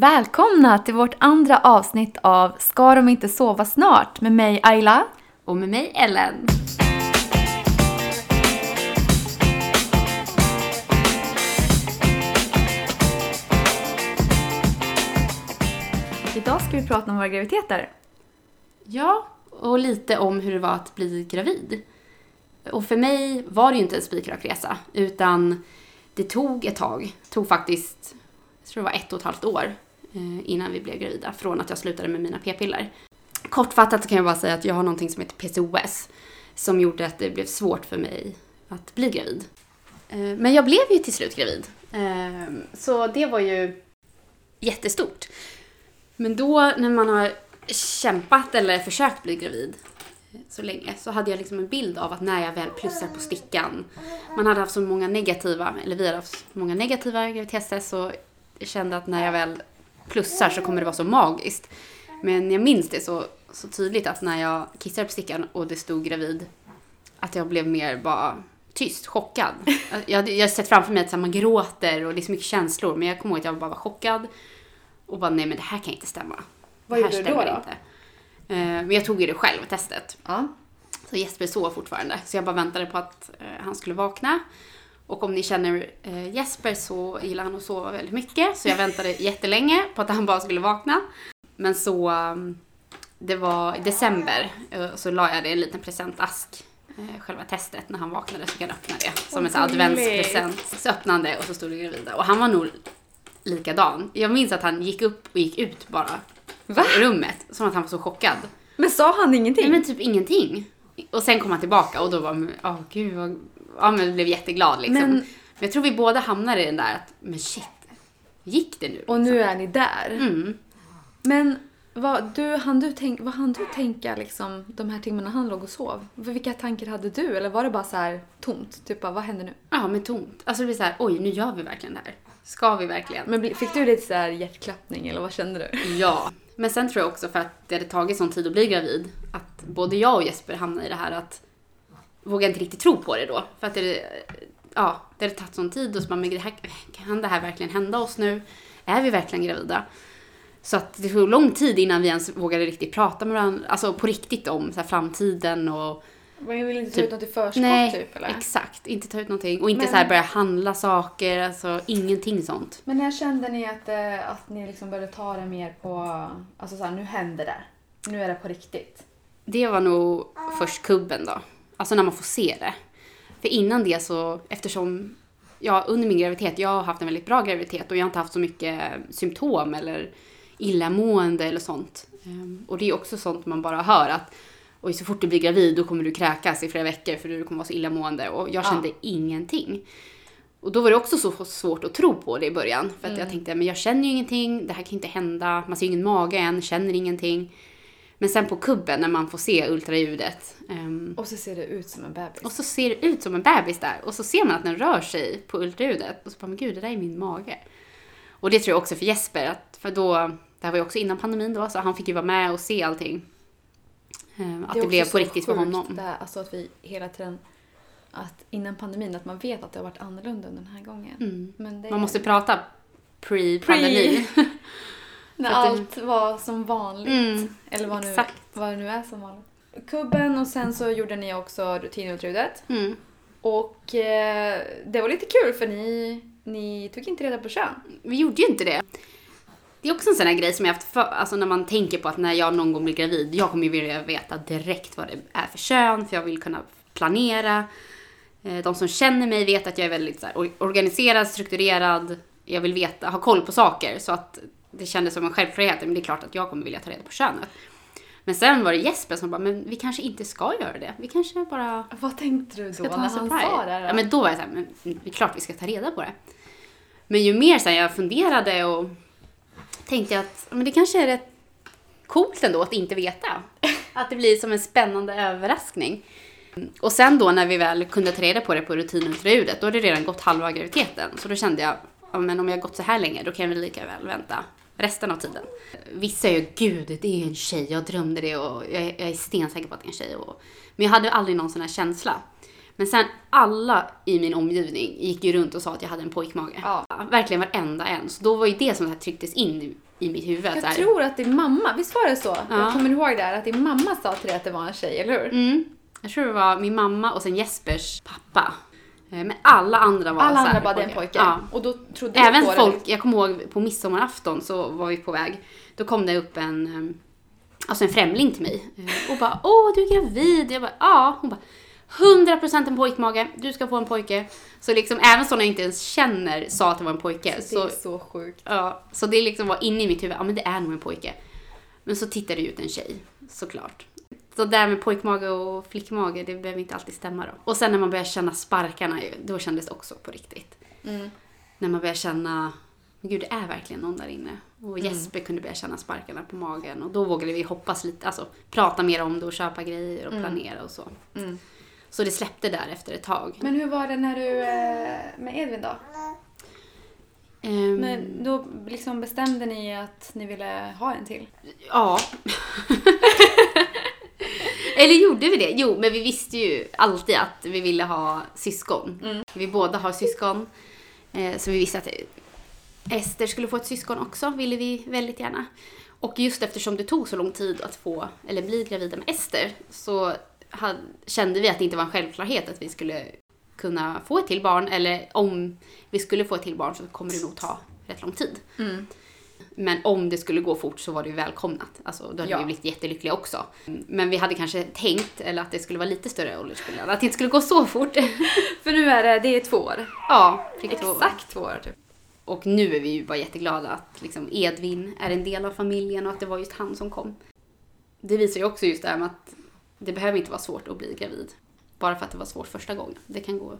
Välkomna till vårt andra avsnitt av Ska de inte sova snart? Med mig Ayla. Och med mig Ellen. Idag ska vi prata om våra graviditeter. Ja, och lite om hur det var att bli gravid. Och för mig var det ju inte en spikrak resa, utan det tog ett tag. Det tog faktiskt, jag tror det var ett och ett halvt år Eh, innan vi blev gravida, från att jag slutade med mina p-piller. Kortfattat kan jag bara säga att jag har någonting som heter PCOS, som gjorde att det blev svårt för mig att bli gravid. Eh, men jag blev ju till slut gravid. Eh, så det var ju jättestort. Men då när man har kämpat eller försökt bli gravid så länge så hade jag liksom en bild av att när jag väl plussar på stickan. Man hade haft så många negativa, eller vi hade haft så många negativa graviditetstest så jag kände att när jag väl plussar så kommer det vara så magiskt. Men jag minns det så, så tydligt att när jag kissade på stickan och det stod gravid att jag blev mer bara tyst, chockad. Jag, jag har sett framför mig att man gråter och det är så mycket känslor men jag kommer ihåg att jag bara var chockad och bara nej men det här kan inte stämma. Vad det här gjorde du då då? Inte. Eh, Men jag tog ju det själv, testet. Ja. Så Jesper sov fortfarande. Så jag bara väntade på att eh, han skulle vakna. Och om ni känner eh, Jesper så gillar han att sova väldigt mycket. Så jag väntade jättelänge på att han bara skulle vakna. Men så, um, det var i december, eh, så la jag det i en liten presentask. eh, Själva testet när han vaknade så kan jag öppna det. Som en adventspresent. Så öppnade han det och så stod det gravida. Och han var nog likadan. Jag minns att han gick upp och gick ut bara. Va? I rummet. Som att han var så chockad. Men sa han ingenting? Nej men typ ingenting. Och sen kom han tillbaka och då var åh gud vad, ja men blev jätteglad liksom. Men- Men, jag tror vi båda hamnade i den där att, men shit, gick det nu? Och nu är ni där. Mm. Men vad, du, hann du tänk, vad hann du tänka liksom, de här timmarna han låg och sov? Vilka tankar hade du? Eller var det bara så här tomt? Typ bara, vad händer nu? Ja men tomt. Alltså det blir så här, oj nu gör vi verkligen det här. Ska vi verkligen? Men fick du lite så här hjärtklappning eller vad kände du? Ja. Men sen tror jag också för att det hade tagit sån tid att bli gravid, att både jag och Jesper hamnade i det här att våga inte riktigt tro på det då. För att det, ja, det hade tagit sån tid och så bara, men det här, kan det här verkligen hända oss nu? Är vi verkligen gravida? Så att det tog lång tid innan vi ens vågade riktigt prata med varandra, alltså på riktigt om så här, framtiden och Man vill inte ta Typ- ut något i förskott nej, typ eller? exakt, inte ta ut någonting och inte Men- så här börja handla saker, alltså ingenting sånt. Men när kände ni att, eh, att ni liksom började ta det mer på, alltså så här, nu händer det. Nu är det på riktigt. Det var nog först kubben då. Alltså när man får se det. För innan det så, eftersom jag under min graviditet, jag har haft en väldigt bra graviditet och jag har inte haft så mycket symptom eller illamående eller sånt. Ehm, Och det är också sånt man bara hör att Oj, så fort du blir gravid då kommer du kräkas i flera veckor för du kommer vara så illamående. Och jag Ja. kände ingenting. Och då var det också så svårt att tro på det i början. För att jag tänkte, men jag känner ju ingenting, det här kan inte hända. Man ser ingen mage än, känner ingenting. Men sen på kubben när man får se ultraljudet. ehm, Och så ser det ut som en bebis. och så ser det ut som en bebis där. Och så ser man att den rör sig på ultraljudet. Och så bara, men gud, det där är min mage. Och det tror jag också för Jesper, att, för då, det här var ju också innan pandemin då, så han fick ju vara med och se allting. Ehm, Att det, är blev på riktigt för honom. Det här, alltså att vi hela tiden, att innan pandemin, att man vet att det har varit annorlunda den här gången. Mm. Men det, Man måste prata pre-pandemi. när allt var som vanligt. Mm, Eller vad, nu, exakt. vad det nu är som vanligt. Kubben och sen så gjorde ni också rutinultraljudet. Mm. Och eh, det var lite kul för ni, ni tog inte reda på kön. Vi gjorde ju inte det. Det är också en sån här grej som jag haft för, alltså när man tänker på att när jag någon gång blir gravid, jag kommer ju vilja veta direkt vad det är för kön, för jag vill kunna planera. Eh, De som känner mig vet att jag är väldigt så här, or- organiserad, strukturerad. Jag vill veta, ha koll på saker så att det kändes som en självklarhet. Men det är klart att jag kommer vilja ta reda på könet. Men sen var det Jesper som bara, men vi kanske inte ska göra det. Vi kanske bara Vad tänkte du då när han surprise. sa det? Då? Ja, men då var jag såhär, men det är klart vi ska ta reda på det. Men ju mer här, jag funderade och tänkte jag att men det kanske är rätt coolt ändå att inte veta. Att det blir som en spännande överraskning. Och sen då när vi väl kunde ta reda på det på rutinultraljudet, då hade det redan gått halva graviditeten. Så då kände jag, ja, men om jag har gått så här länge, då kan jag väl lika väl vänta resten av tiden. Vissa är ju, gud, det är en tjej, jag drömde det och jag, är- jag är stensäker på att det är en tjej. Och, men jag hade aldrig någon sån här känsla. Men sen alla i min omgivning gick ju runt och sa att jag hade en pojkmage. Ja. Verkligen varenda en. Så då var ju det som här trycktes in i, i mitt huvud. Jag tror att din mamma, visst var det så? Ja. Jag kommer ihåg det här, att din mamma sa till dig att det var en tjej, eller hur? Mm. Jag tror det var min mamma och sen Jespers pappa. Eh, Men alla andra var Alla så andra bara, det en pojke. Ja. Och då trodde Även folk, det. jag kommer ihåg på midsommarafton så var vi på väg. Då kom det upp en, eh, alltså en främling till mig eh, och bara Åh, du är gravid. Jag bara ja. Hon bara 100% en pojkmage, du ska få en pojke. Så liksom även sådana jag inte ens känner sa att det var en pojke. Det Så, är så sjukt. ja, så det liksom var inne i mitt huvud, ja men det är nog en pojke. Men så tittade det ut en tjej, såklart. Så där med pojkmage och flickmage, det behöver inte alltid stämma då. Och sen när man börjar känna sparkarna, ju, då kändes det också på riktigt. Mm. När man börjar känna, gud det är verkligen någon där inne. Och Jesper kunde börja känna sparkarna på magen och då vågade vi hoppas lite, alltså prata mer om det och köpa grejer och planera och så. Mm. Så det släppte där efter ett tag. Men hur var det när du, eh, med Edvin då? Ehm, Men då liksom bestämde ni att ni ville ha en till? Ja. Eller gjorde vi det? Jo, men vi visste ju alltid att vi ville ha syskon. Mm. Vi båda har syskon. Eh, så vi visste att Ester skulle få ett syskon också, ville vi väldigt gärna. Och just eftersom det tog så lång tid att få, eller bli gravida med Ester, så hade, kände vi att det inte var en självklarhet att vi skulle kunna få ett till barn. Eller om vi skulle få ett till barn så kommer det nog ta rätt lång tid. Mm. Men om det skulle gå fort så var det ju välkomnat. Alltså, då hade Ja. vi blivit jättelyckliga också. Men vi hade kanske tänkt, eller att det skulle vara lite större åldersskillnad, att det inte skulle gå så fort. För nu är det, det är två år. ja, prick två. Exakt två år typ. Och nu är vi ju bara jätteglada att liksom Edvin är en del av familjen och att det var just han som kom. Det visar ju också just det här med att det behöver inte vara svårt att bli gravid. Bara för att det var svårt första gången. Det kan gå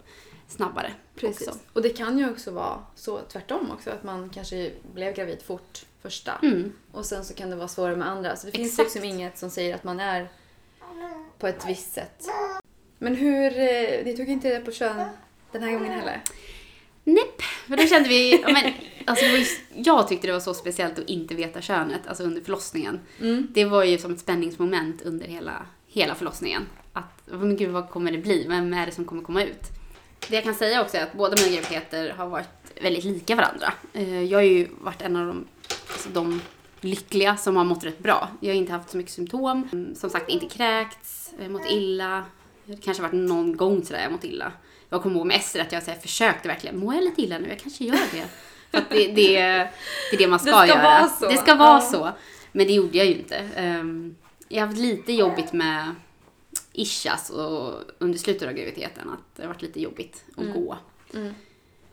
snabbare Precis. också. Och det kan ju också vara så tvärtom också, att man kanske blev gravid fort första. Mm. Och sen så kan det vara svårare med andra. Så det finns Exakt. liksom inget som säger att man är på ett visst sätt. Men hur, eh, ni tog inte det på kön den här gången heller? Näpp, för då kände vi, men, alltså jag tyckte det var så speciellt att inte veta könet, alltså under förlossningen. Mm. Det var ju som ett spänningsmoment under hela, hela förlossningen. Att, men gud vad kommer det bli? Vem är det som kommer komma ut? Det jag kan säga också är att båda mina graviditeter har varit väldigt lika varandra. Eh, Jag har ju varit en av de, alltså de lyckliga som har mått rätt bra. Jag har inte haft så mycket symptom. Mm, Som sagt, inte kräkts, eh, mått illa. Det kanske varit någon gång sådär jag mått illa. Jag kommer ihåg med Ester att jag så här, försökte verkligen, mår jag lite illa nu? Jag kanske gör det. För att det, det, det är det man ska, Det ska göra. vara så. Det ska vara Ja. så. Men det gjorde jag ju inte. Ehm, Jag har haft lite jobbigt med ischias och under slutet av graviditeten att det har varit lite jobbigt att gå. Mm.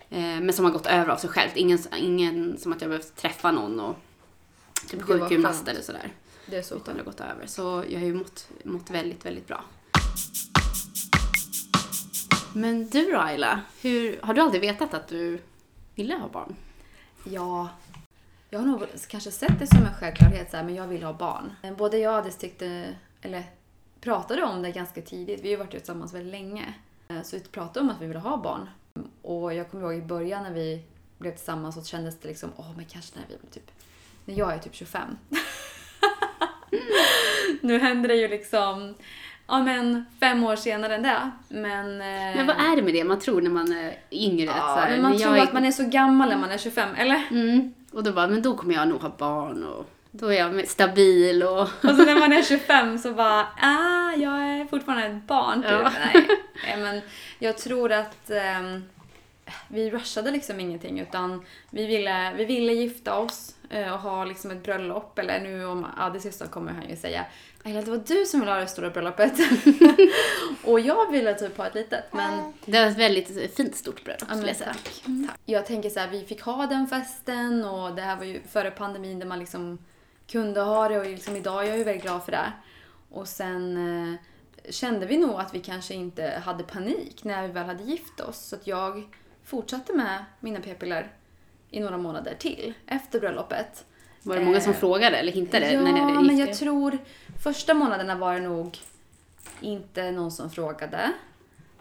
Eh, Men som har gått över av sig självt. Ingen, ingen som att jag behövt träffa någon och typ sjukgymnast eller sådär. Det är så Utan det har gått över. Så jag har ju mått, mått väldigt, väldigt bra. Men du då Ayla, hur, har du aldrig vetat att du ville ha barn? Ja, jag har nog kanske sett det som en självklarhet så här, men jag vill ha barn. Både jag och Adis tyckte, eller pratade om det ganska tidigt. Vi har ju varit tillsammans väldigt länge. Eh, Så vi pratade om att vi ville ha barn. Och jag kommer ihåg i början när vi blev tillsammans så kändes det liksom, åh men kanske när vi blir typ, när jag är typ 25. nu händer det ju liksom, ja men fem år senare än det. Men, eh, Men vad är det med det man tror när man är yngre? att så Ja, här, men man tror är- att man är så gammal när man är 25, eller? Mm. Och då bara, men då kommer jag nog ha barn och då är jag stabil och... Och så när man är 25 så bara, ah, jag är fortfarande ett barn. Typ. Ja. Nej. Men jag tror att ehm, vi rushade liksom ingenting utan vi ville, vi ville gifta oss eh, och ha liksom ett bröllop. Eller nu om Adis syster kommer han ju säga, Ayla det var du som ville ha det stora bröllopet. och jag ville typ ha ett litet men Det var ett väldigt fint stort bröllop Ja, skulle jag säga. tack. tack. Jag tänker så här, vi fick ha den festen och det här var ju före pandemin där man liksom kunde ha det och liksom idag är jag ju väldigt glad för det. Och sen eh, kände vi nog att vi kanske inte hade panik när vi väl hade gift oss. Så att jag fortsatte med mina p-piller i några månader till efter bröllopet. Var det många som Eh, frågade eller hintade Ja, när ni hade men jag tror första månaderna var det nog inte någon som frågade.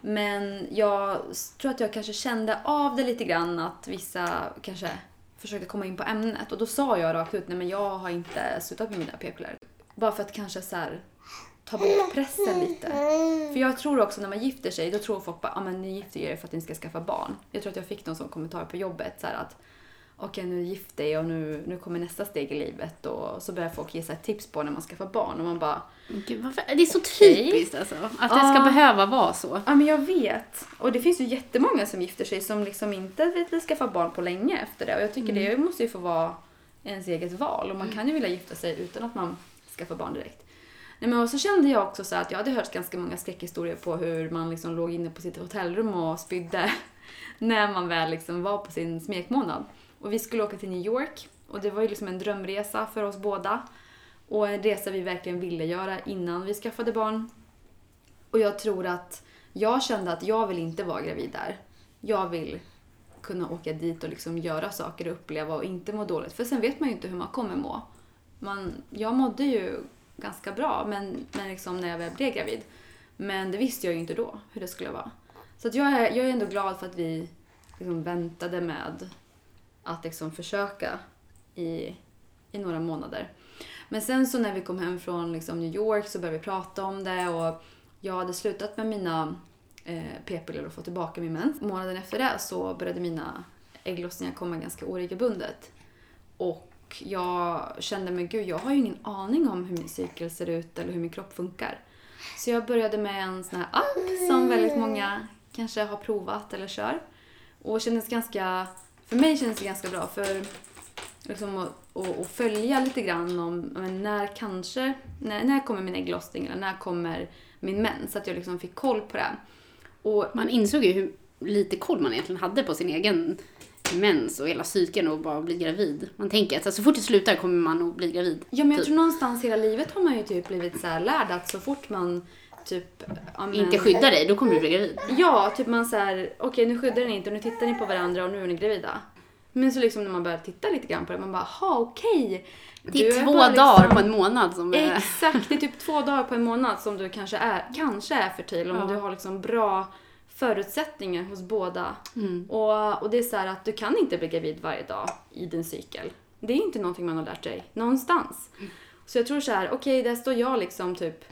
Men jag tror att jag kanske kände av det lite grann att vissa kanske försökte komma in på ämnet. Och då sa jag rakt ut, nej men jag har inte slutat med mina p-piller. Bara för att kanske så här ta bort pressen lite. För jag tror också när man gifter sig, då tror folk bara ah, men ni gifter er för att ni ska skaffa barn. Jag tror att jag fick någon sån kommentar på jobbet så här att okej nu gift dig och nu, nu kommer nästa steg i livet och så börjar folk ge sig tips på när man skaffar barn och man bara Gud, varför? Det är så typiskt alltså. Att det ska behöva vara så. Ja men jag vet. Och det finns ju jättemånga som gifter sig som liksom inte vill skaffa barn på länge efter det. Och jag tycker det måste ju få vara ens eget val. Och man kan ju vilja gifta sig utan att man skaffar barn direkt. Nej, men och så kände jag också så att jag hade hört ganska många skräckhistorier på hur man liksom låg inne på sitt hotellrum och spydde när man väl liksom var på sin smekmånad. Och vi skulle åka till New York och det var ju liksom en drömresa för oss båda. Och en resa vi verkligen ville göra innan vi skaffade barn. Och jag tror att jag kände att jag vill inte vara gravid där. Jag vill kunna åka dit och liksom göra saker och uppleva och inte må dåligt. För sen vet man ju inte hur man kommer må. Man, jag mådde ju ganska bra men, men liksom när jag väl blev gravid. Men det visste jag ju inte då hur det skulle vara. Så att jag, är, jag är ändå glad för att vi liksom väntade med att liksom försöka i, i några månader. Men sen så när vi kom hem från liksom New York så började vi prata om det och jag hade slutat med mina eh, p-piller och fått tillbaka min mens. Månaden efter det så började mina ägglossningar komma ganska oregelbundet. Och jag kände, men gud, jag har ju ingen aning om hur min cykel ser ut eller hur min kropp funkar. Så jag började med en sån här app som väldigt många kanske har provat eller kör. Och kändes ganska, för mig kändes det ganska bra för liksom att, att, att följa lite grann om men när kanske, när, när kommer min ägglossning eller när kommer min mens? Så att jag liksom fick koll på det. Och Man insåg ju hur lite koll man egentligen hade på sin egen mens och hela cykeln och bara bli gravid. Man tänker att så fort det slutar kommer man att bli gravid. Ja, men jag typ. tror någonstans hela livet har man ju typ blivit så här lärd att så fort man typ... ja, men- Inte skyddar dig, då kommer du bli gravid. Ja, typ man så här, okej nu skyddar ni inte och nu tittar ni på varandra och nu är ni gravida. Men så liksom när man börjar titta lite grann på det, man bara, ha okej. Det Du är två bara dagar liksom- på en månad som är... Exakt, det är typ två dagar på en månad som du kanske är, kanske är fertil om Ja. du har liksom bra förutsättningar hos båda. Mm. Och, och det är så här att du kan inte bli gravid varje dag i din cykel. Det är inte någonting man har lärt sig någonstans. Så jag tror så här, okej där står jag liksom typ,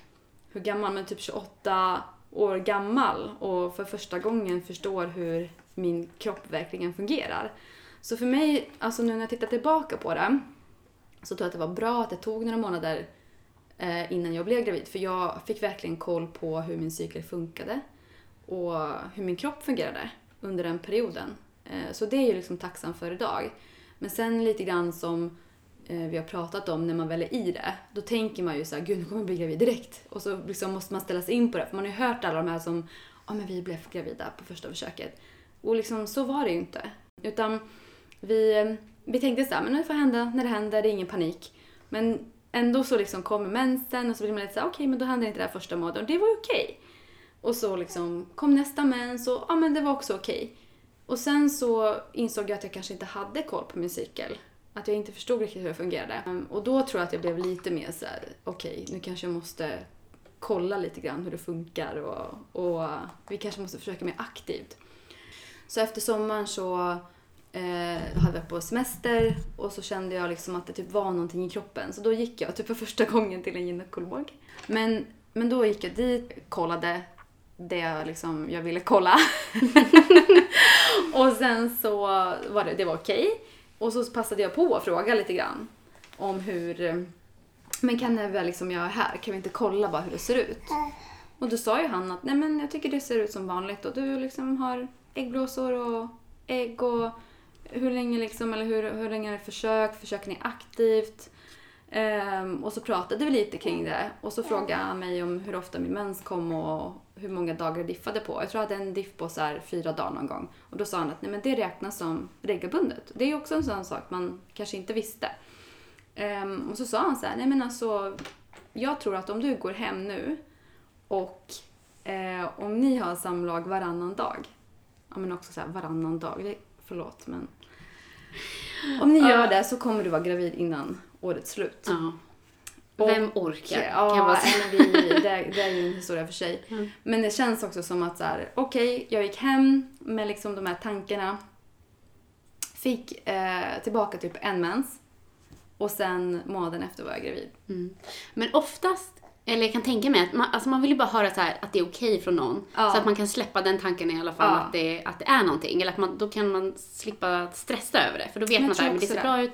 hur gammal? Men typ 28 år gammal och för första gången förstår hur min kropp verkligen fungerar. Så för mig, alltså nu när jag tittar tillbaka på det, så tror jag att det var bra att det tog några månader eh, innan jag blev gravid. För jag fick verkligen koll på hur min cykel funkade och hur min kropp fungerade under den perioden. Eh, så det är jag liksom tacksam för idag. Men sen lite grann som Eh, vi har pratat om när man väl är i det, då tänker man ju så här, gud nu kommer jag bli gravid direkt. Och så liksom måste man ställa sig in på det, för man har ju hört alla de här som, ja men vi blev gravida på första försöket. Och liksom så var det ju inte. Utan vi, eh, vi tänkte så här, men det får hända när det händer, det är ingen panik. Men ändå så liksom kommer mensen och så blir man lite så okej okej men då händer inte det här första månaden och det var ju okej. Och så liksom kom nästa mens och ja men det var också okej. Och sen så insåg jag att jag kanske inte hade koll på min cykel. Att jag inte förstod riktigt hur det fungerade. Ehm, och då tror jag att jag blev lite mer så här: okej nu kanske jag måste kolla lite grann hur det funkar och, och vi kanske måste försöka mer aktivt. Så efter sommaren så eh, hade jag på semester och så kände jag liksom att det typ var någonting i kroppen. Så då gick jag typ för första gången till en gynekolog. Men, men då gick jag dit, kollade det jag liksom jag ville kolla. och sen så var det, det var okej. Och så passade jag på att fråga lite grann om hur eh, men kan det väl liksom jag är här, kan vi inte kolla bara hur det ser ut? Och då sa ju han att nej men jag tycker det ser ut som vanligt och du liksom har äggblåsor och ägg och hur länge liksom, eller hur, hur länge har ni försökt, försöker ni aktivt? Ehm, och så pratade vi lite kring det och så frågade han mig om hur ofta min mens kom och hur många dagar det diffade på. Jag tror jag hade en diff på så här fyra dagar någon gång. Och då sa han att nej men det räknas som regelbundet. Det är också en sån sak man kanske inte visste. Ehm, och så sa han så här, nej men alltså jag tror att om du går hem nu och eh, om ni har samlag varannan dag, ja men också så här varannan dag, det, förlåt men om ni gör det så kommer du vara gravid innan årets slut. Ja. Vem orkar? Ja, kan men vi, det, det är ju en historia för sig. Mm. Men det känns också som att så här, okej, jag gick hem med liksom de här tankarna. Fick eh, tillbaka typ en mens. Och sen månaden efter var jag gravid. Mm. Men oftast Eller jag kan tänka mig att man, alltså man vill ju bara höra så här, att det är okej från någon. Ja. Så att man kan släppa den tanken i alla fall Ja. att, det, att det är någonting. Eller att man, då kan man slippa stressa över det. För då vet Jag man men det ser bra ut.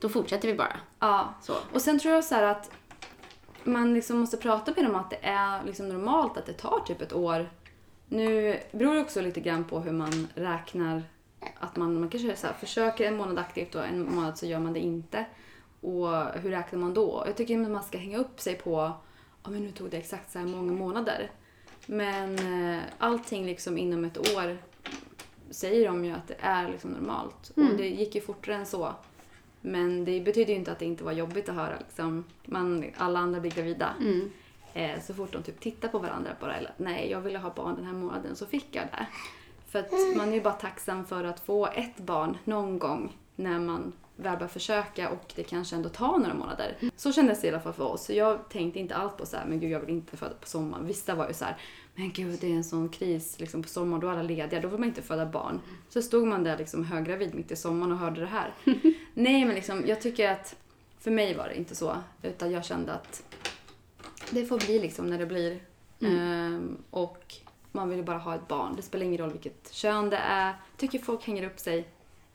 Då fortsätter vi bara. Ja. Så. Och sen tror jag så här att man liksom måste prata med dem att det är liksom normalt att det tar typ ett år. Nu beror det också lite grann på hur man räknar. Att man, man kanske så här, försöker en månad aktivt och en månad så gör man det inte. Och hur räknar man då? Jag tycker inte att man ska hänga upp sig på ja men nu tog det exakt så här många månader. Men eh, allting liksom inom ett år säger de ju att det är liksom normalt. Mm. Och det gick ju fortare än så. Men det betyder ju inte att det inte var jobbigt att höra. Liksom. Man, alla andra blir gravida. Mm. Eh, så fort de typ tittar på varandra bara, eller nej jag ville ha barn den här månaden så fick jag det. För att man är ju bara tacksam för att få ett barn någon gång när man väl börjar försöka och det kanske ändå tar några månader. Så kändes det i alla fall för oss. Så jag tänkte inte alls på så här, men gud jag vill inte föda på sommaren. Vissa var ju så här, men gud det är en sån kris liksom på sommaren, då är alla lediga, då vill man inte föda barn. Så stod man där liksom höggravid mitt i sommaren och hörde det här. Nej men liksom, jag tycker att för mig var det inte så. Utan jag kände att det får bli liksom när det blir. Ehm, och man vill ju bara ha ett barn. Det spelar ingen roll vilket kön det är. Jag tycker folk hänger upp sig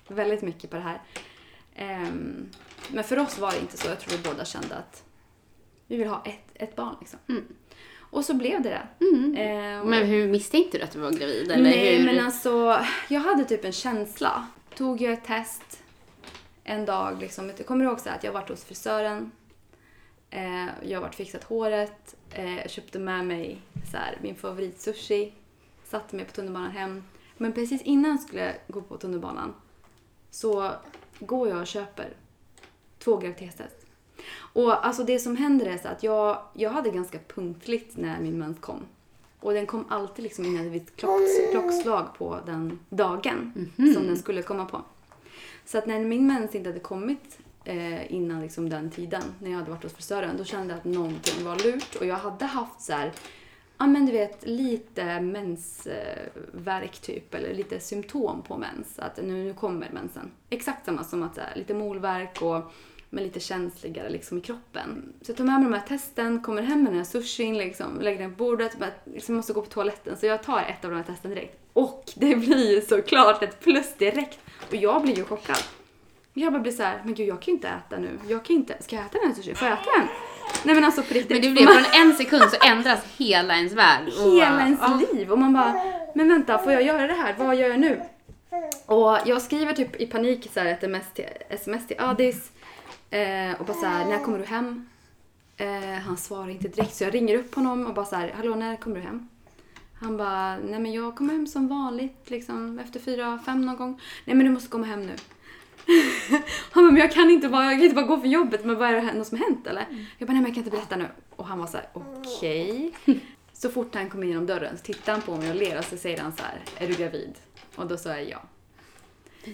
väldigt mycket på det här. Ehm, men för oss var det inte så. Jag tror vi båda kände att vi vill ha ett, ett barn. Liksom. Mm. Och så blev det det. Mm. Ehm, Men hur misstänkte du att du var gravid? Eller Nej, hur? men alltså jag hade typ en känsla. Tog jag ett test en dag, liksom, jag kommer ihåg så att jag varit hos frisören. Eh, jag varit fixat håret, eh, köpte med mig så här, min favoritsushi, satte mig på tunnelbanan hem. Men precis innan jag skulle gå på tunnelbanan så går jag och köper två graviditetstest. Och alltså det som händer är så att jag, jag hade ganska punktligt när min mens kom. Och den kom alltid liksom innan ett visst klocks, klockslag på den dagen som den skulle komma på. Så att när min mens inte hade kommit eh, innan liksom den tiden, när jag hade varit hos frisören, då kände jag att någonting var lurt. Och jag hade haft så här, ja men du vet, lite mensvärk typ, eller lite symptom på mens. Att nu, nu kommer mensen. Exakt samma som att här, lite molvärk och men lite känsligare liksom i kroppen. Så jag tar med mig de här testen, kommer hem med den här sushin, liksom, lägger den på bordet, bara, liksom måste gå på toaletten. Så jag tar ett av de här testen direkt. Och det blir ju såklart ett plus direkt. Och jag blir ju chockad. Jag bara blir så här, men gud jag kan ju inte äta nu. Jag kan inte, ska jag äta den här sushin? Får jag äta den? Nej men alltså på riktigt. Men det blir från en sekund så ändras hela ens värld. Och hela ens ja. liv. Och man bara, men vänta, får jag göra det här? Vad gör jag nu? Och jag skriver typ i panik så här ett sms till, sms till Adis. Eh, och bara så här, när kommer du hem? Eh, han svarar inte direkt så jag ringer upp honom och bara så här, hallå när kommer du hem? Han bara, nej men jag kommer hem som vanligt liksom efter fyra, fem någon gång. Nej men du måste komma hem nu. han bara, men jag kan inte bara, jag kan inte bara gå för jobbet, men vad är det något som hänt eller? Jag bara, nej men jag kan inte berätta nu. Och han var så här, okej. Så fort han kom in genom dörren så tittar han på mig och ler och så säger han så här, är du gravid? Och då sa jag ja.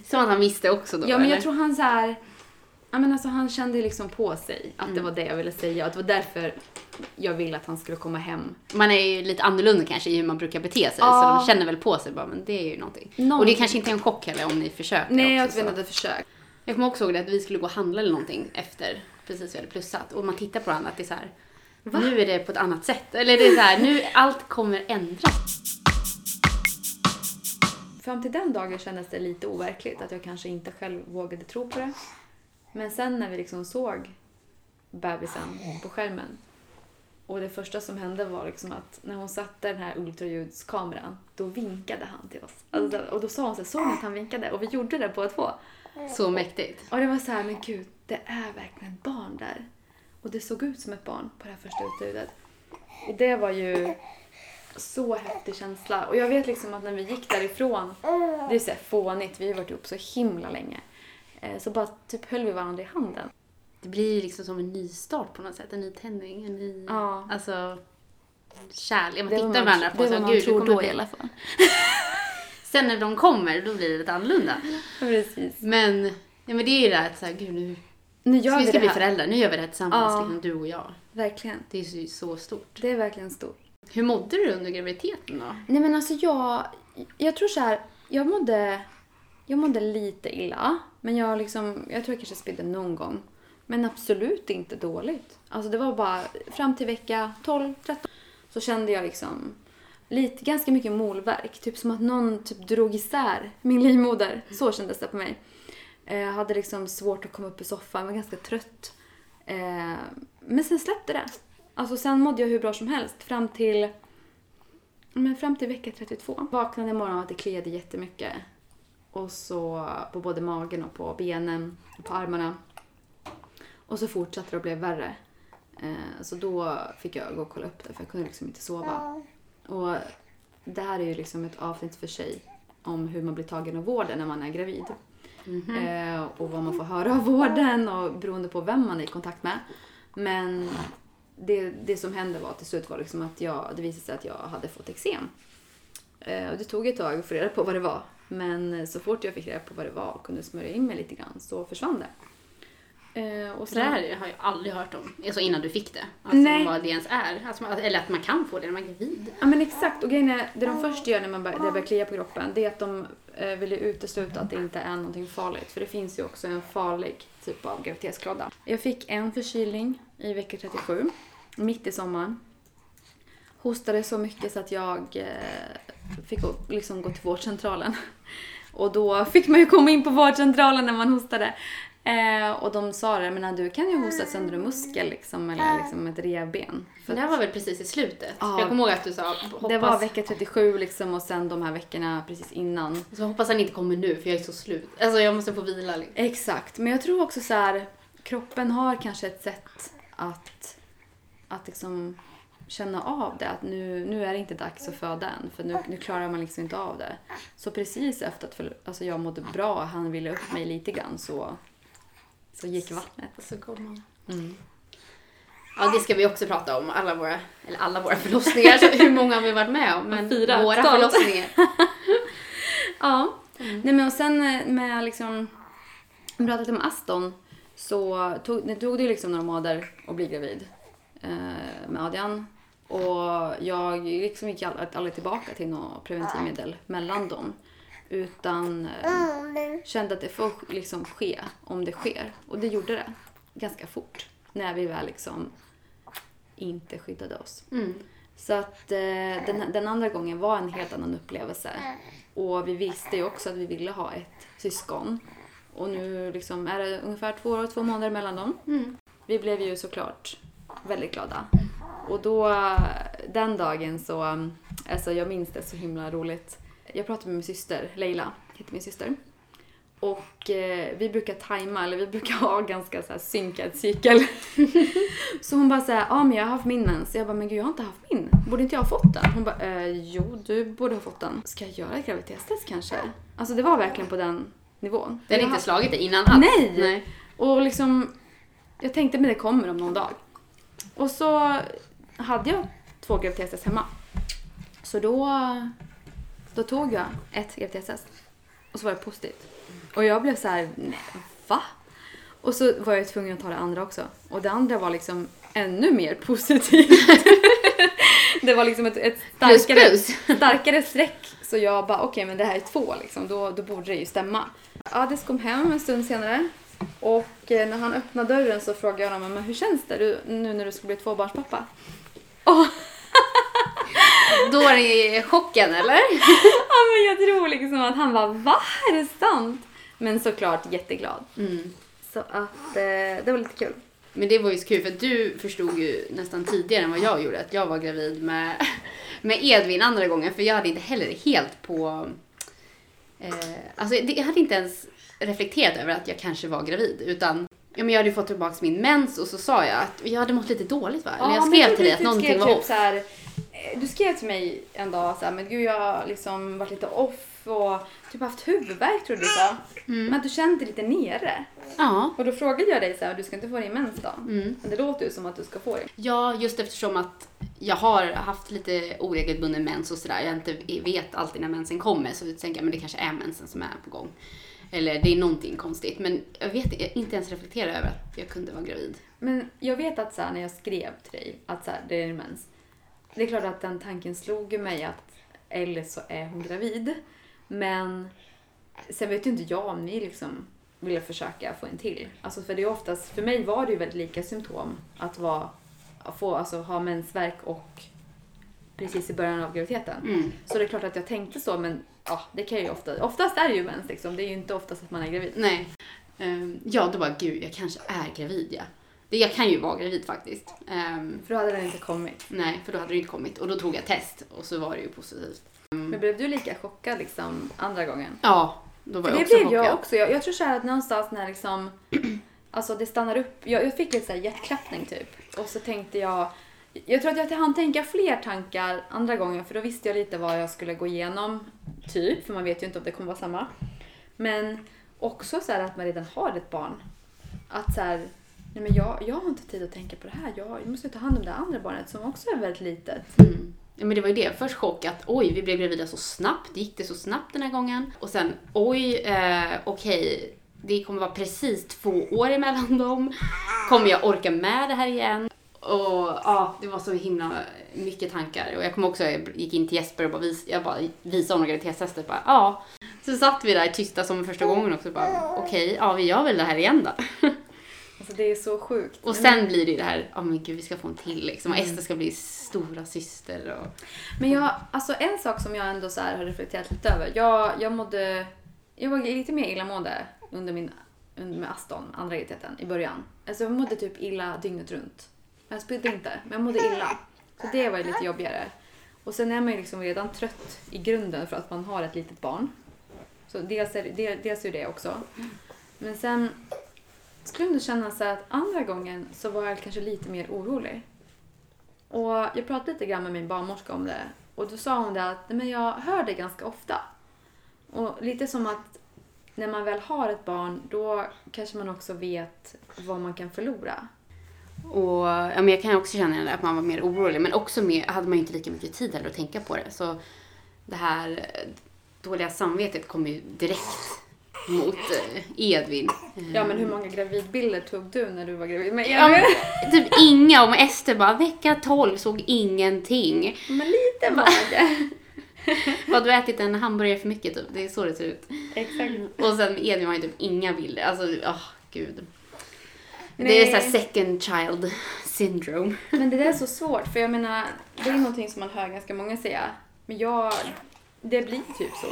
Som han visste också då Ja men eller? jag tror han så här, ja men alltså han kände liksom på sig att det var det jag ville säga och att det var därför jag ville att han skulle komma hem. Man är ju lite annorlunda kanske i hur man brukar bete sig. Ja. Så de känner väl på sig bara, men det är ju någonting. Och det Någonting. kanske inte är en chock heller om ni försöker Nej jag också. vet så. inte, försök. Jag kommer också ihåg det att vi skulle gå och handla eller någonting efter precis vi hade plussat. Och man tittar på varandra att det är så här. Nu är det på ett annat sätt. Eller det är så här, nu allt kommer ändras. Fram till den dagen kändes det lite overkligt att jag kanske inte själv vågade tro på det. Men sen när vi liksom såg bebisen på skärmen och det första som hände var liksom att när hon satte den här ultraljudskameran då vinkade han till oss. Alltså, och då sa hon så här, såg att han vinkade? Och vi gjorde det på två. Så mäktigt. Och det var så här, men gud, det är verkligen ett barn där. Och det såg ut som ett barn på det här första utljudet. Och det var ju så häftig känsla. Och jag vet liksom att när vi gick därifrån, det är så här fånigt, vi har varit ihop så himla länge. Eh, Så bara typ höll vi varandra i handen. Det blir liksom som en ny start på något sätt. En ny tändning. En ny, Ja. alltså, kärlek. Man Det tittar varandra på det så var här, man gud, tror det då bli... i alla fall. Sen när de kommer, då blir det lite annorlunda. Precis. Men, ja, men det är ju det här att så här, gud nu Nu så gör vi vi ska det bli här. föräldrar. Nu gör vi det här tillsammans, Ja. liksom, du och jag. Verkligen. Det är ju så stort. Det är verkligen stort. Hur mådde du under graviditeten då? Nej men alltså jag, jag tror så här, jag mådde, jag mådde lite illa. Men jag liksom, jag tror jag kanske spydde någon gång. Men absolut inte dåligt. Alltså det var bara fram till vecka 12, 13 så kände jag liksom lite, ganska mycket molverk. Typ som att någon typ drog isär min livmoder. Så kändes det på mig. Eh, jag hade liksom svårt att komma upp ur soffan, var ganska trött. Eh, men sen släppte det. Alltså sen mådde jag hur bra som helst fram till men fram till vecka 32. Vaknade i morgon av att det kliade jättemycket. Och så på både magen och på benen och på armarna. Och så fortsatte det och blev värre. Eh, Så då fick jag gå och kolla upp det för jag kunde liksom inte sova. Och det här är ju liksom ett avsnitt för sig om hur man blir tagen av vården när man är gravid. Eh, och vad man får höra av vården och beroende på vem man är i kontakt med. Men det, det som hände var till slut var liksom att jag, det visade sig att jag hade fått eksem. Eh, och det tog ett tag att få reda på vad det var. Men så fort jag fick reda på vad det var och kunde smörja in mig lite grann så försvann det. Eh, och Så det sen, här har jag aldrig hört om. Alltså innan du fick det. Alltså Nej. vad det ens är. Alltså, eller att man kan få det när man är gravid. Ja men exakt. Och grejen är, det de först gör när man bör, börjar klia på kroppen, det är att de eh, vill utesluta att det inte är någonting farligt. För det finns ju också en farlig typ av graviditetsskada. Jag fick en förkylning i vecka 37, mitt i sommaren. Hostade så mycket så att jag eh, fick liksom gå till vårdcentralen. Och då fick man ju komma in på vårdcentralen när man hostade. Eh, och de sa det, men du kan ju hosta sönder en muskel liksom, eller liksom ett revben. För det här var väl precis i slutet? Ja. Jag kommer ihåg att du sa hoppas, Det var vecka 37 liksom och sen de här veckorna precis innan. så hoppas han inte kommer nu för jag är så slut. Alltså jag måste få vila. Liksom. Exakt, men jag tror också så här, kroppen har kanske ett sätt att, att liksom känna av det. Att nu, nu är det inte dags att föda än, för nu, nu klarar man liksom inte av det. Så precis efter att för, alltså jag mådde bra, han ville upp mig lite grann, så, så gick vattnet. Så kom han. Mm. Ja det ska vi också prata om. Alla våra, eller alla våra förlossningar. Så hur många har vi varit med om? Men Fyra, våra totalt. förlossningar. Ja. Nej, men och sen eh, med liksom... Vi pratade lite om Aston. Så tog, det tog det ju liksom några månader att bli gravid eh, med Adrian. Och jag liksom gick aldrig, tillbaka till något preventivmedel mellan dem. Utan eh, kände att det får liksom ske om det sker. Och det gjorde det ganska fort. När vi väl liksom inte skyddade oss. Mm. Så att eh, den, den andra gången var en helt annan upplevelse. Och vi visste ju också att vi ville ha ett syskon. Och nu liksom är det ungefär två år och två månader mellan dem. Mm. Vi blev ju såklart väldigt glada. Och då, den dagen så, alltså jag minns det så himla roligt. Jag pratade med min syster, Leila, heter min syster. Och eh, vi brukar tajma, eller vi brukar ha ganska så här synkad cykel. så hon bara säger, ja men jag har haft min mens. Jag bara, men gud jag har inte haft min. Borde inte jag ha fått den? Hon bara, eh, jo du borde ha fått den. Ska jag göra ett graviditetstest kanske? Alltså det var verkligen på den nivån. Den har inte slagit dig innan alls? Nej! Nej. Och liksom, jag tänkte men det kommer om någon dag. Och så hade jag två graviditetstest hemma. Så då, då tog jag ett graviditetstest. Och så var det positivt. Och jag blev så här, nej, va? Och så var jag tvungen att ta det andra också. Och det andra var liksom ännu mer positivt. det var liksom ett, ett starkare, plus. starkare streck. Så jag bara, okej men det här är två liksom, då, då borde det ju stämma. Adis kom hem en stund senare. Och eh, när han öppnade dörren så frågade jag honom, men hur känns det du, nu när du ska bli tvåbarnspappa? Och Då är det chocken eller? ja, men jag tror liksom att han var va? Är det sant? Men såklart jätteglad. Mm. Så att eh, det var lite kul. Men det var ju så kul för du förstod ju nästan tidigare än vad jag gjorde att jag var gravid med, med Edvin andra gången för jag hade inte heller helt på... Eh, alltså jag hade inte ens reflekterat över att jag kanske var gravid utan ja, men jag hade ju fått tillbaka min mens och så sa jag att jag hade mått lite dåligt va? Eller jag skrev till dig att någonting var typ off. Så här, eh, du skrev till mig en dag så här, men gud jag har liksom varit lite off och typ haft huvudvärk tror du sa. Mm. Men att du kände dig lite nere. Ja. Och då frågade jag dig så här, du ska inte få din mens då? Mm. Men det låter ju som att du ska få det. Ja, just eftersom att jag har haft lite oregelbunden mens och sådär. Jag inte vet alltid när mensen kommer så tänker jag men det kanske är mensen som är på gång. Eller det är någonting konstigt. Men jag vet inte ens reflektera över att jag kunde vara gravid. Men jag vet att så här, när jag skrev till dig att så här, det är mens. Det är klart att den tanken slog mig att eller så är hon gravid. Men sen vet ju inte jag om ni liksom ville försöka få en till. Alltså för det är oftast, för mig var det ju väldigt lika symptom att vara, att få, alltså ha mensvärk och precis i början av graviditeten. Mm. Så det är klart att jag tänkte så men ja, det kan ju ofta, oftast är det ju mens liksom. Det är ju inte oftast att man är gravid. Nej. Ehm, ja, då bara gud, jag kanske är gravid ja. Det, jag kan ju vara gravid faktiskt. Ehm, För då hade den inte kommit. nej, för då hade det inte kommit. Och då tog jag test och så var det ju positivt. Men blev du lika chockad liksom andra gången? Ja, då var För jag det också blev jag chockad. också. Jag, jag tror så här att någonstans när liksom, alltså det stannar upp. Jag, jag fick lite så här hjärtklappning typ. Och så tänkte jag, jag tror att jag hann tänka fler tankar andra gången för då visste jag lite vad jag skulle gå igenom. Typ, för man vet ju inte om det kommer vara samma. Men också så här att man redan har ett barn. Att så här, nej men jag, jag har inte tid att tänka på det här. Jag, jag måste ta hand om det andra barnet som också är väldigt litet. Mm. Ja, men det var ju det. Först chock att oj, vi blev gravida så snabbt. Gick det så snabbt den här gången? Och sen oj, eh, okej, det kommer vara precis två år emellan dem. Kommer jag orka med det här igen? Och ja, det var så himla mycket tankar. Och jag kommer också, jag gick in till Jesper och bara, vis, jag bara visade honom graviditetstestet. Bara, ja. Så satt vi där tysta som första gången också. Bara, Okej, ja vi gör väl det här igen då. Alltså det är så sjukt. Och sen blir det ju det här, ja men gud vi ska få en till liksom. Och Ester ska bli stora syster och... Men jag, alltså en sak som jag ändå så har reflekterat lite över. Jag, jag mådde, jag var lite mer illamående under min, under med Aston, andra graviditeten, i början. Alltså jag mådde typ illa dygnet runt. Jag spydde inte, men jag mådde illa. Så det var ju lite jobbigare. Och sen är man ju liksom redan trött i grunden för att man har ett litet barn. Så dels är, det- dels är det också. Men sen skulle jag ändå känna så att andra gången så var jag kanske lite mer orolig. Och jag pratade lite grann med min barnmorska om det. Och då sa hon det att "Nej, men jag hör det ganska ofta. Och lite som att när man väl har ett barn då kanske man också vet vad man kan förlora. Och ja, men jag kan också känna att man var mer orolig, men också mer, hade man inte lika mycket tid heller att tänka på det. Så det här eh, dåliga samvetet kom ju direkt mot eh, Edvin. Ja men hur många gravidbilder tog du när du var gravid? Men, Ja, men, typ inga. Och med Ester bara, vecka 12 såg ingenting. men lite mage. Vad du ätit en hamburgare för mycket typ. Det är så det ser ut. Exakt. Och sen med Edvin har ju typ inga bilder. Alltså, åh gud. Det Nej. är såhär second child syndrome. Men det där är så svårt för jag menar, det är någonting som man hör ganska många säga. Men jag, det blir typ så.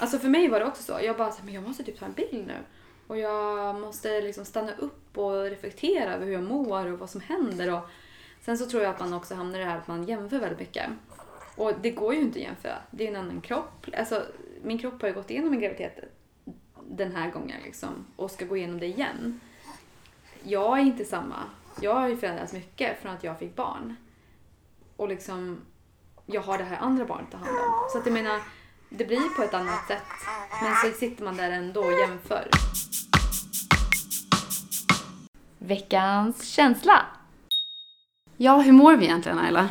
Alltså för mig var det också så. Jag bara, så här, men jag måste typ ta en bild nu. Och jag måste liksom stanna upp och reflektera över hur jag mår och vad som händer. Och sen så tror jag att man också hamnar i det här att man jämför väldigt mycket. Och det går ju inte att jämföra. Det är en annan kropp. Alltså, min kropp har ju gått igenom en graviditet den här gången liksom. Och ska gå igenom det igen. Jag är inte samma. Jag har ju förändrats mycket från att jag fick barn. Och liksom, jag har det här andra barnet att ta hand om. Så att jag menar, det blir på ett annat sätt. Men så sitter man där ändå och jämför. Veckans känsla. Ja, hur mår vi egentligen Ayla?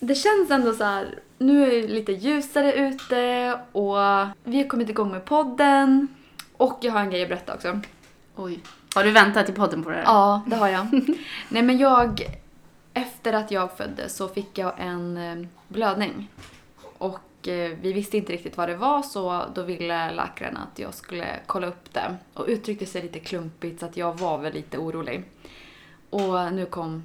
Det känns ändå så här, nu är det lite ljusare ute och vi har kommit igång med podden. Och jag har en grej att berätta också. Oj. Har du väntat i podden på det här? Ja, det har jag. Nej men jag, efter att jag föddes så fick jag en eh, blödning. Och eh, vi visste inte riktigt vad det var så då ville läkaren att jag skulle kolla upp det. Och uttryckte sig lite klumpigt så att jag var väl lite orolig. Och nu kom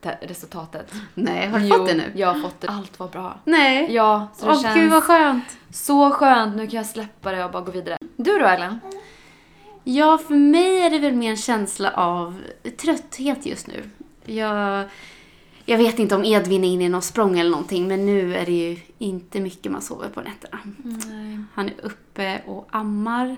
te- resultatet. Nej, har du Jo, fått det nu? Jag har fått det. Allt var bra. Nej. Ja, så det Åh känns gud vad skönt. så skönt. Nu kan jag släppa det och bara gå vidare. Du då Ellen? Ja, för mig är det väl mer en känsla av trötthet just nu. Jag, jag vet inte om Edvin är inne i någon språng eller någonting, men nu är det ju inte mycket man sover på nätterna. Nej. Han är uppe och ammar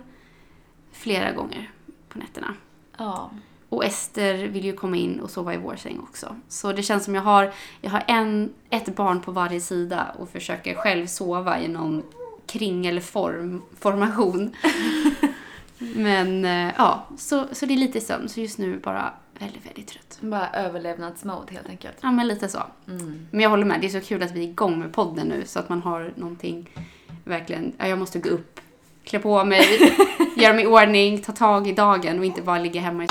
flera gånger på nätterna. Ja. Och Ester vill ju komma in och sova i vår säng också. Så det känns som jag har, jag har en, ett barn på varje sida och försöker själv sova i någon kringelform, formation. Men eh, ja, så, så det är lite sömn. Så just nu bara väldigt, väldigt trött. Bara överlevnadsmode helt enkelt. Ja, men lite så. Mm. Men jag håller med, det är så kul att vi är igång med podden nu så att man har någonting verkligen, ja, jag måste gå upp, klä på mig, göra mig i ordning, ta tag i dagen och inte bara ligga hemma i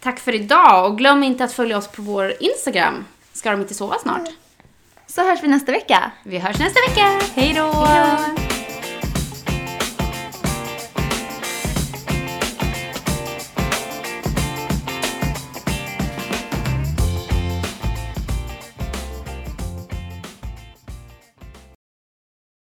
Tack för idag och glöm inte att följa oss på vår Instagram. Ska de inte sova snart? Så hörs vi nästa vecka. Vi hörs nästa vecka! Hej då!